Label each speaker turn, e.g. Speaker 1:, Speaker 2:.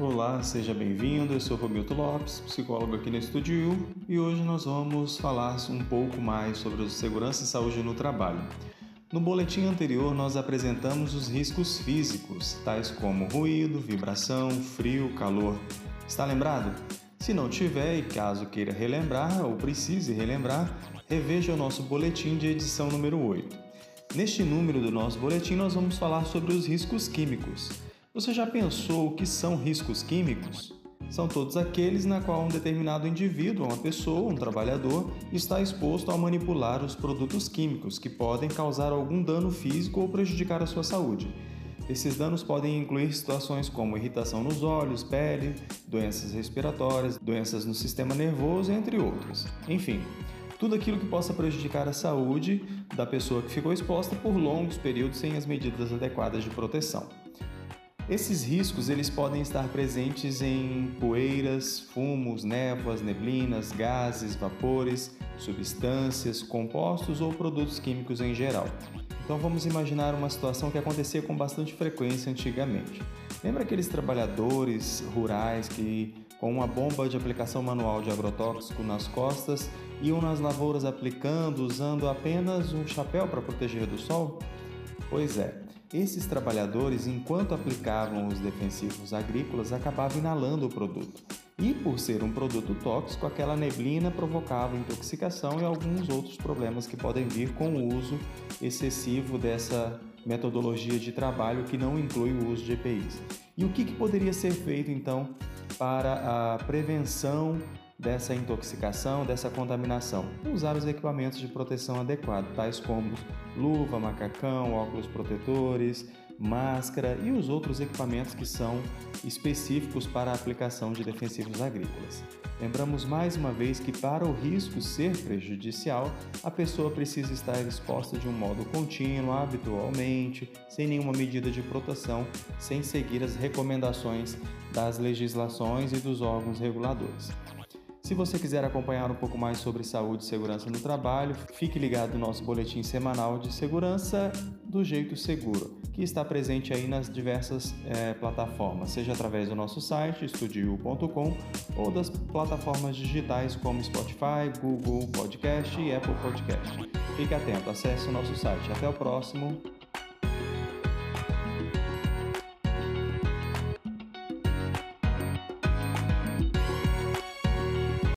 Speaker 1: Olá, seja bem-vindo. Eu sou Romildo Lopes, psicólogo aqui no Estúdio e hoje nós vamos falar um pouco mais sobre segurança e saúde no trabalho. No boletim anterior, nós apresentamos os riscos físicos, tais como ruído, vibração, frio, calor. Está lembrado? Se não tiver e caso queira relembrar ou precise relembrar, reveja o nosso boletim de edição número 8. Neste número do nosso boletim, nós vamos falar sobre os riscos químicos. Você já pensou o que são riscos químicos? São todos aqueles na qual um determinado indivíduo, uma pessoa, um trabalhador, está exposto a manipular os produtos químicos que podem causar algum dano físico ou prejudicar a sua saúde. Esses danos podem incluir situações como irritação nos olhos, pele, doenças respiratórias, doenças no sistema nervoso, entre outros. Enfim, tudo aquilo que possa prejudicar a saúde da pessoa que ficou exposta por longos períodos sem as medidas adequadas de proteção. Esses riscos eles podem estar presentes em poeiras, fumos, névoas, neblinas, gases, vapores, substâncias, compostos ou produtos químicos em geral. Então vamos imaginar uma situação que acontecia com bastante frequência antigamente. Lembra aqueles trabalhadores rurais que, com uma bomba de aplicação manual de agrotóxico nas costas, iam nas lavouras aplicando usando apenas um chapéu para proteger do sol? Pois é, esses trabalhadores, enquanto aplicavam os defensivos agrícolas, acabavam inalando o produto. E por ser um produto tóxico, aquela neblina provocava intoxicação e alguns outros problemas que podem vir com o uso excessivo dessa metodologia de trabalho que não inclui o uso de EPIs. E o que, que poderia ser feito então para a prevenção dessa intoxicação, dessa contaminação? Usar os equipamentos de proteção adequados, tais como luva, macacão, óculos protetores, máscara e os outros equipamentos que são específicos para a aplicação de defensivos agrícolas. Lembramos mais uma vez que, para o risco ser prejudicial, a pessoa precisa estar exposta de um modo contínuo, habitualmente, sem nenhuma medida de proteção, sem seguir as recomendações das legislações e dos órgãos reguladores. Se você quiser acompanhar um pouco mais sobre saúde e segurança no trabalho, fique ligado no nosso boletim semanal de segurança do jeito seguro, que está presente aí nas diversas é, plataformas, seja através do nosso site estudio.com ou das plataformas digitais como Spotify, Google Podcast e Apple Podcast. Fique atento, acesse o nosso site. Até o próximo.